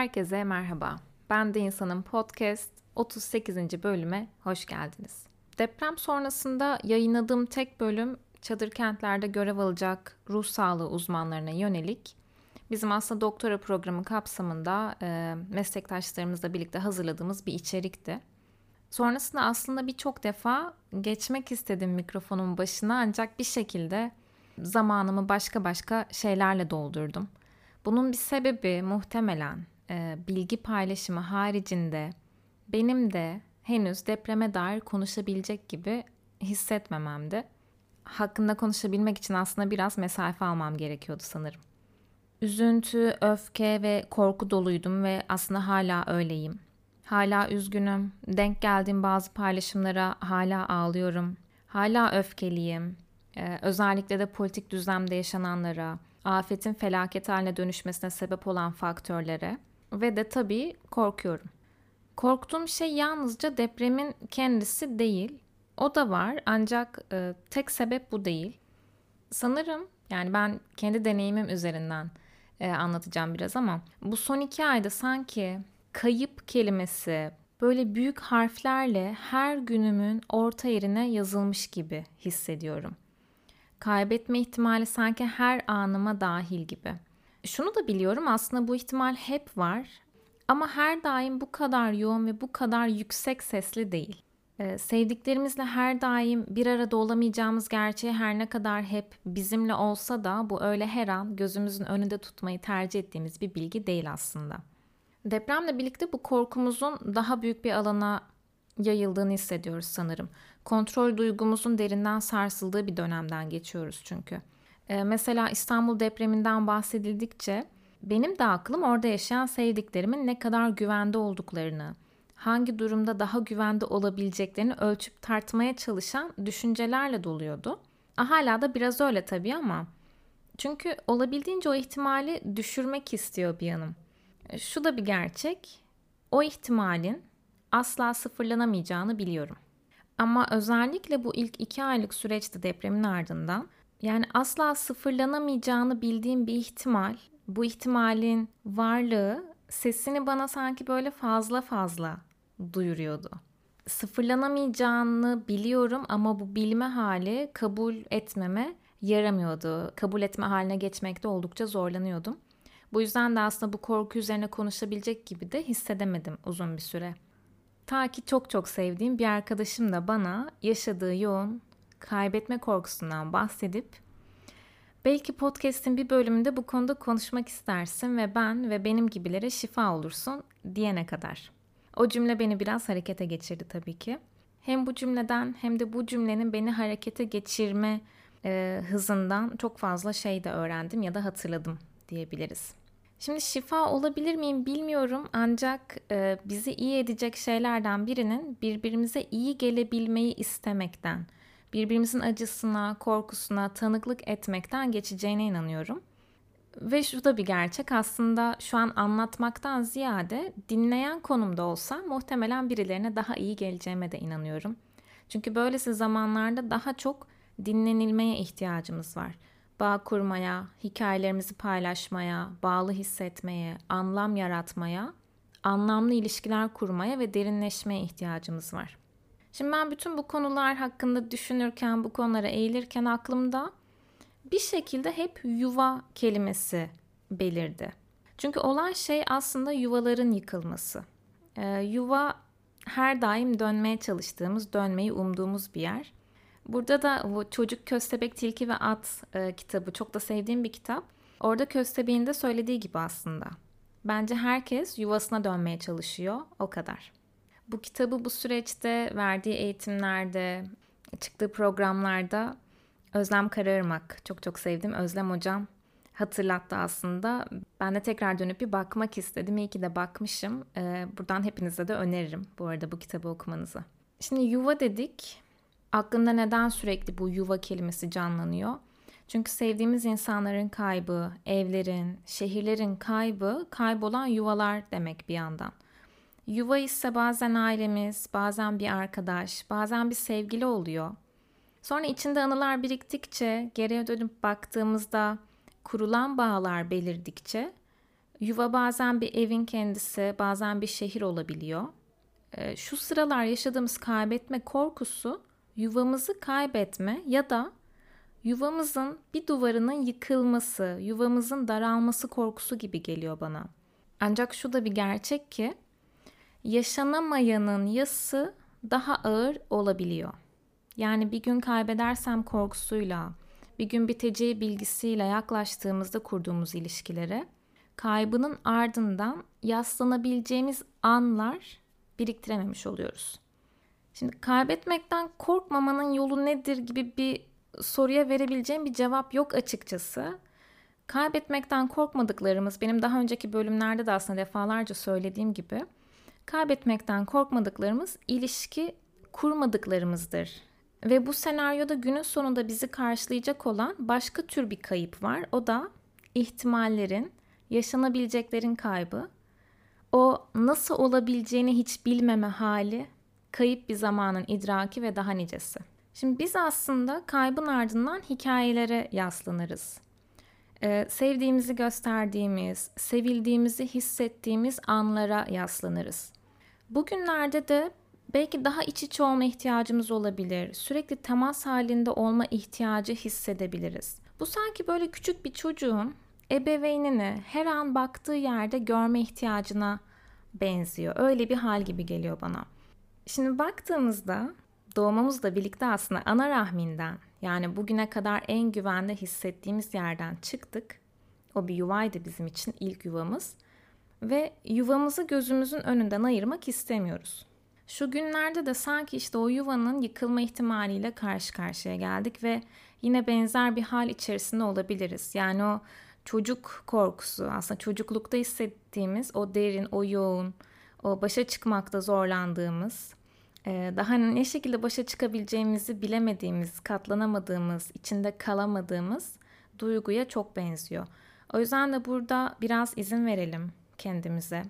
Herkese merhaba. Ben de insanın podcast 38. bölüme hoş geldiniz. Deprem sonrasında yayınladığım tek bölüm çadır kentlerde görev alacak ruh sağlığı uzmanlarına yönelik bizim aslında doktora programı kapsamında e, meslektaşlarımızla birlikte hazırladığımız bir içerikti. Sonrasında aslında birçok defa geçmek istedim mikrofonun başına ancak bir şekilde zamanımı başka başka şeylerle doldurdum. Bunun bir sebebi muhtemelen e, bilgi paylaşımı haricinde benim de henüz depreme dair konuşabilecek gibi hissetmememdi. Hakkında konuşabilmek için aslında biraz mesafe almam gerekiyordu sanırım. Üzüntü, öfke ve korku doluydum ve aslında hala öyleyim. Hala üzgünüm. Denk geldiğim bazı paylaşımlara hala ağlıyorum. Hala öfkeliyim. Ee, özellikle de politik düzlemde yaşananlara, afetin felaket haline dönüşmesine sebep olan faktörlere ve de tabii korkuyorum. Korktuğum şey yalnızca depremin kendisi değil. O da var ancak e, tek sebep bu değil. Sanırım yani ben kendi deneyimim üzerinden e, anlatacağım biraz ama bu son iki ayda sanki kayıp kelimesi böyle büyük harflerle her günümün orta yerine yazılmış gibi hissediyorum. Kaybetme ihtimali sanki her anıma dahil gibi. Şunu da biliyorum aslında bu ihtimal hep var ama her daim bu kadar yoğun ve bu kadar yüksek sesli değil. Ee, sevdiklerimizle her daim bir arada olamayacağımız gerçeği her ne kadar hep bizimle olsa da bu öyle her an gözümüzün önünde tutmayı tercih ettiğimiz bir bilgi değil aslında. Depremle birlikte bu korkumuzun daha büyük bir alana yayıldığını hissediyoruz sanırım. Kontrol duygumuzun derinden sarsıldığı bir dönemden geçiyoruz çünkü. Ee, mesela İstanbul depreminden bahsedildikçe benim de aklım orada yaşayan sevdiklerimin ne kadar güvende olduklarını, hangi durumda daha güvende olabileceklerini ölçüp tartmaya çalışan düşüncelerle doluyordu. Hala da biraz öyle tabii ama çünkü olabildiğince o ihtimali düşürmek istiyor bir yanım. E, şu da bir gerçek. O ihtimalin asla sıfırlanamayacağını biliyorum. Ama özellikle bu ilk iki aylık süreçte depremin ardından yani asla sıfırlanamayacağını bildiğim bir ihtimal, bu ihtimalin varlığı sesini bana sanki böyle fazla fazla duyuruyordu. Sıfırlanamayacağını biliyorum ama bu bilme hali kabul etmeme yaramıyordu. Kabul etme haline geçmekte oldukça zorlanıyordum. Bu yüzden de aslında bu korku üzerine konuşabilecek gibi de hissedemedim uzun bir süre. Ta ki çok çok sevdiğim bir arkadaşım da bana yaşadığı yoğun kaybetme korkusundan bahsedip belki podcast'in bir bölümünde bu konuda konuşmak istersin ve ben ve benim gibilere şifa olursun diyene kadar. O cümle beni biraz harekete geçirdi tabii ki. Hem bu cümleden hem de bu cümlenin beni harekete geçirme e, hızından çok fazla şey de öğrendim ya da hatırladım diyebiliriz. Şimdi şifa olabilir miyim bilmiyorum ancak e, bizi iyi edecek şeylerden birinin birbirimize iyi gelebilmeyi istemekten, birbirimizin acısına, korkusuna tanıklık etmekten geçeceğine inanıyorum. Ve şu da bir gerçek aslında şu an anlatmaktan ziyade dinleyen konumda olsa muhtemelen birilerine daha iyi geleceğime de inanıyorum. Çünkü böylesi zamanlarda daha çok dinlenilmeye ihtiyacımız var bağ kurmaya, hikayelerimizi paylaşmaya, bağlı hissetmeye, anlam yaratmaya, anlamlı ilişkiler kurmaya ve derinleşmeye ihtiyacımız var. Şimdi ben bütün bu konular hakkında düşünürken, bu konulara eğilirken aklımda bir şekilde hep yuva kelimesi belirdi. Çünkü olan şey aslında yuvaların yıkılması. Ee, yuva her daim dönmeye çalıştığımız, dönmeyi umduğumuz bir yer. Burada da bu Çocuk Köstebek Tilki ve At e, kitabı çok da sevdiğim bir kitap. Orada Köstebek'in de söylediği gibi aslında. Bence herkes yuvasına dönmeye çalışıyor o kadar. Bu kitabı bu süreçte verdiği eğitimlerde, çıktığı programlarda Özlem Karaırmak çok çok sevdim. Özlem hocam hatırlattı aslında. Ben de tekrar dönüp bir bakmak istedim. İyi ki de bakmışım. Ee, buradan hepinize de öneririm bu arada bu kitabı okumanızı. Şimdi yuva dedik aklında neden sürekli bu yuva kelimesi canlanıyor? Çünkü sevdiğimiz insanların kaybı, evlerin, şehirlerin kaybı, kaybolan yuvalar demek bir yandan. Yuva ise bazen ailemiz, bazen bir arkadaş, bazen bir sevgili oluyor. Sonra içinde anılar biriktikçe, geriye dönüp baktığımızda kurulan bağlar belirdikçe Yuva bazen bir evin kendisi, bazen bir şehir olabiliyor. Ee, şu sıralar yaşadığımız kaybetme korkusu yuvamızı kaybetme ya da yuvamızın bir duvarının yıkılması, yuvamızın daralması korkusu gibi geliyor bana. Ancak şu da bir gerçek ki yaşanamayanın yası daha ağır olabiliyor. Yani bir gün kaybedersem korkusuyla, bir gün biteceği bilgisiyle yaklaştığımızda kurduğumuz ilişkilere kaybının ardından yaslanabileceğimiz anlar biriktirememiş oluyoruz. Şimdi kaybetmekten korkmamanın yolu nedir gibi bir soruya verebileceğim bir cevap yok açıkçası. Kaybetmekten korkmadıklarımız benim daha önceki bölümlerde de aslında defalarca söylediğim gibi kaybetmekten korkmadıklarımız ilişki kurmadıklarımızdır. Ve bu senaryoda günün sonunda bizi karşılayacak olan başka tür bir kayıp var. O da ihtimallerin, yaşanabileceklerin kaybı. O nasıl olabileceğini hiç bilmeme hali, kayıp bir zamanın idraki ve daha nicesi. Şimdi biz aslında kaybın ardından hikayelere yaslanırız. Ee, sevdiğimizi gösterdiğimiz, sevildiğimizi hissettiğimiz anlara yaslanırız. Bugünlerde de belki daha iç içe olma ihtiyacımız olabilir. Sürekli temas halinde olma ihtiyacı hissedebiliriz. Bu sanki böyle küçük bir çocuğun ebeveynini her an baktığı yerde görme ihtiyacına benziyor. Öyle bir hal gibi geliyor bana. Şimdi baktığımızda doğmamızla birlikte aslında ana rahminden yani bugüne kadar en güvende hissettiğimiz yerden çıktık. O bir yuvaydı bizim için ilk yuvamız ve yuvamızı gözümüzün önünden ayırmak istemiyoruz. Şu günlerde de sanki işte o yuvanın yıkılma ihtimaliyle karşı karşıya geldik ve yine benzer bir hal içerisinde olabiliriz. Yani o çocuk korkusu aslında çocuklukta hissettiğimiz o derin, o yoğun, o başa çıkmakta zorlandığımız, daha ne şekilde başa çıkabileceğimizi bilemediğimiz, katlanamadığımız, içinde kalamadığımız duyguya çok benziyor. O yüzden de burada biraz izin verelim kendimize.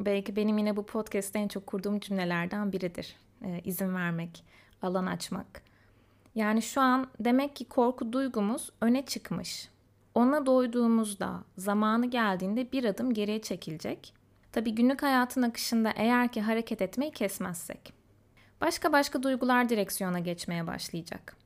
Belki benim yine bu podcast'te en çok kurduğum cümlelerden biridir. E, izin vermek, alan açmak. Yani şu an demek ki korku duygumuz öne çıkmış. Ona doyduğumuzda, zamanı geldiğinde bir adım geriye çekilecek. Tabii günlük hayatın akışında eğer ki hareket etmeyi kesmezsek. Başka başka duygular direksiyona geçmeye başlayacak.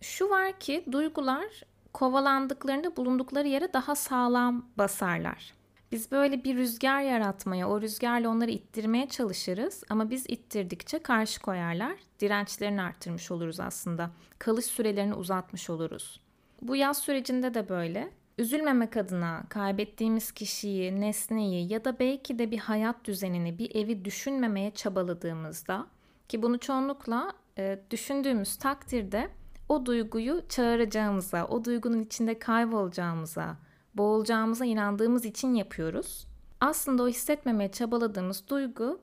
Şu var ki duygular kovalandıklarında bulundukları yere daha sağlam basarlar. Biz böyle bir rüzgar yaratmaya, o rüzgarla onları ittirmeye çalışırız ama biz ittirdikçe karşı koyarlar. Dirençlerini arttırmış oluruz aslında. Kalış sürelerini uzatmış oluruz. Bu yaz sürecinde de böyle. Üzülmemek adına kaybettiğimiz kişiyi, nesneyi ya da belki de bir hayat düzenini, bir evi düşünmemeye çabaladığımızda ki bunu çoğunlukla e, düşündüğümüz takdirde o duyguyu çağıracağımıza, o duygunun içinde kaybolacağımıza, boğulacağımıza inandığımız için yapıyoruz. Aslında o hissetmemeye çabaladığımız duygu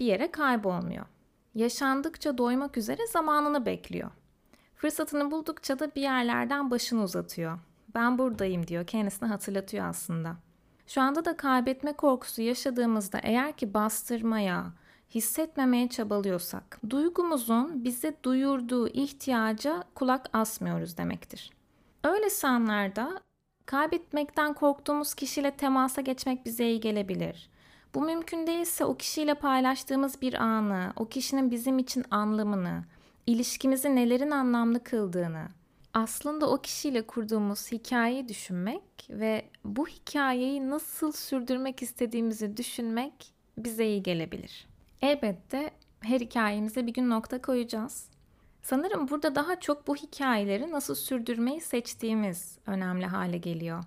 bir yere kaybolmuyor. Yaşandıkça doymak üzere zamanını bekliyor. Fırsatını buldukça da bir yerlerden başını uzatıyor. Ben buradayım diyor, kendisine hatırlatıyor aslında. Şu anda da kaybetme korkusu yaşadığımızda eğer ki bastırmaya, hissetmemeye çabalıyorsak, duygumuzun bize duyurduğu ihtiyaca kulak asmıyoruz demektir. Öyle anlarda kaybetmekten korktuğumuz kişiyle temasa geçmek bize iyi gelebilir. Bu mümkün değilse o kişiyle paylaştığımız bir anı, o kişinin bizim için anlamını, ilişkimizi nelerin anlamlı kıldığını, aslında o kişiyle kurduğumuz hikayeyi düşünmek ve bu hikayeyi nasıl sürdürmek istediğimizi düşünmek bize iyi gelebilir. Elbette her hikayemize bir gün nokta koyacağız. Sanırım burada daha çok bu hikayeleri nasıl sürdürmeyi seçtiğimiz önemli hale geliyor.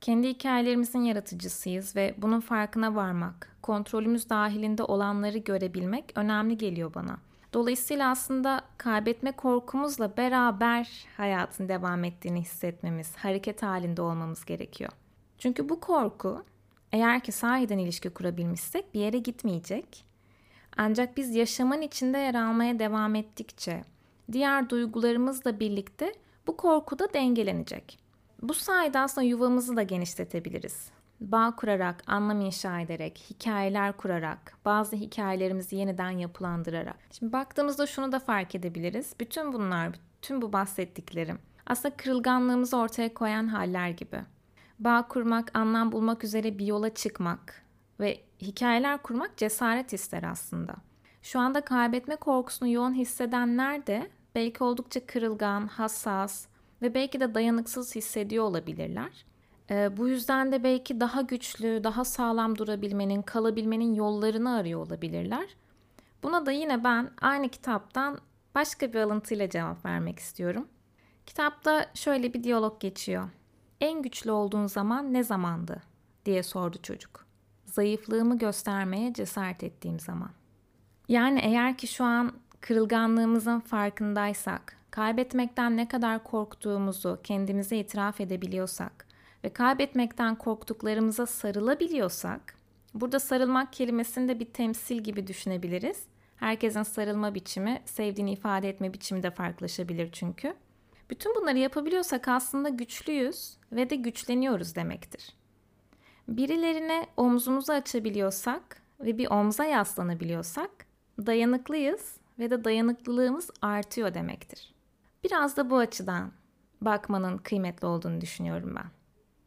Kendi hikayelerimizin yaratıcısıyız ve bunun farkına varmak, kontrolümüz dahilinde olanları görebilmek önemli geliyor bana. Dolayısıyla aslında kaybetme korkumuzla beraber hayatın devam ettiğini hissetmemiz, hareket halinde olmamız gerekiyor. Çünkü bu korku eğer ki sahiden ilişki kurabilmişsek bir yere gitmeyecek. Ancak biz yaşamın içinde yer almaya devam ettikçe diğer duygularımızla birlikte bu korku da dengelenecek. Bu sayede aslında yuvamızı da genişletebiliriz. Bağ kurarak, anlam inşa ederek, hikayeler kurarak, bazı hikayelerimizi yeniden yapılandırarak. Şimdi baktığımızda şunu da fark edebiliriz. Bütün bunlar, bütün bu bahsettiklerim aslında kırılganlığımızı ortaya koyan haller gibi. Bağ kurmak, anlam bulmak üzere bir yola çıkmak ve hikayeler kurmak cesaret ister aslında. Şu anda kaybetme korkusunu yoğun hissedenler de belki oldukça kırılgan, hassas ve belki de dayanıksız hissediyor olabilirler. Ee, bu yüzden de belki daha güçlü, daha sağlam durabilmenin, kalabilmenin yollarını arıyor olabilirler. Buna da yine ben aynı kitaptan başka bir alıntıyla cevap vermek istiyorum. Kitapta şöyle bir diyalog geçiyor. En güçlü olduğun zaman ne zamandı? diye sordu çocuk. Zayıflığımı göstermeye cesaret ettiğim zaman. Yani eğer ki şu an kırılganlığımızın farkındaysak, kaybetmekten ne kadar korktuğumuzu kendimize itiraf edebiliyorsak ve kaybetmekten korktuklarımıza sarılabiliyorsak, burada sarılmak kelimesini de bir temsil gibi düşünebiliriz. Herkesin sarılma biçimi, sevdiğini ifade etme biçimi de farklılaşabilir çünkü. Bütün bunları yapabiliyorsak aslında güçlüyüz ve de güçleniyoruz demektir. Birilerine omzumuzu açabiliyorsak ve bir omza yaslanabiliyorsak dayanıklıyız ve de dayanıklılığımız artıyor demektir. Biraz da bu açıdan bakmanın kıymetli olduğunu düşünüyorum ben.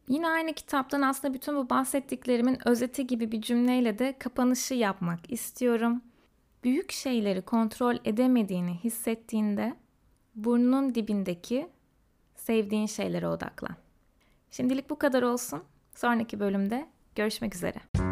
Yine aynı kitaptan aslında bütün bu bahsettiklerimin özeti gibi bir cümleyle de kapanışı yapmak istiyorum. Büyük şeyleri kontrol edemediğini hissettiğinde burnunun dibindeki sevdiğin şeylere odaklan. Şimdilik bu kadar olsun. Sonraki bölümde görüşmek üzere.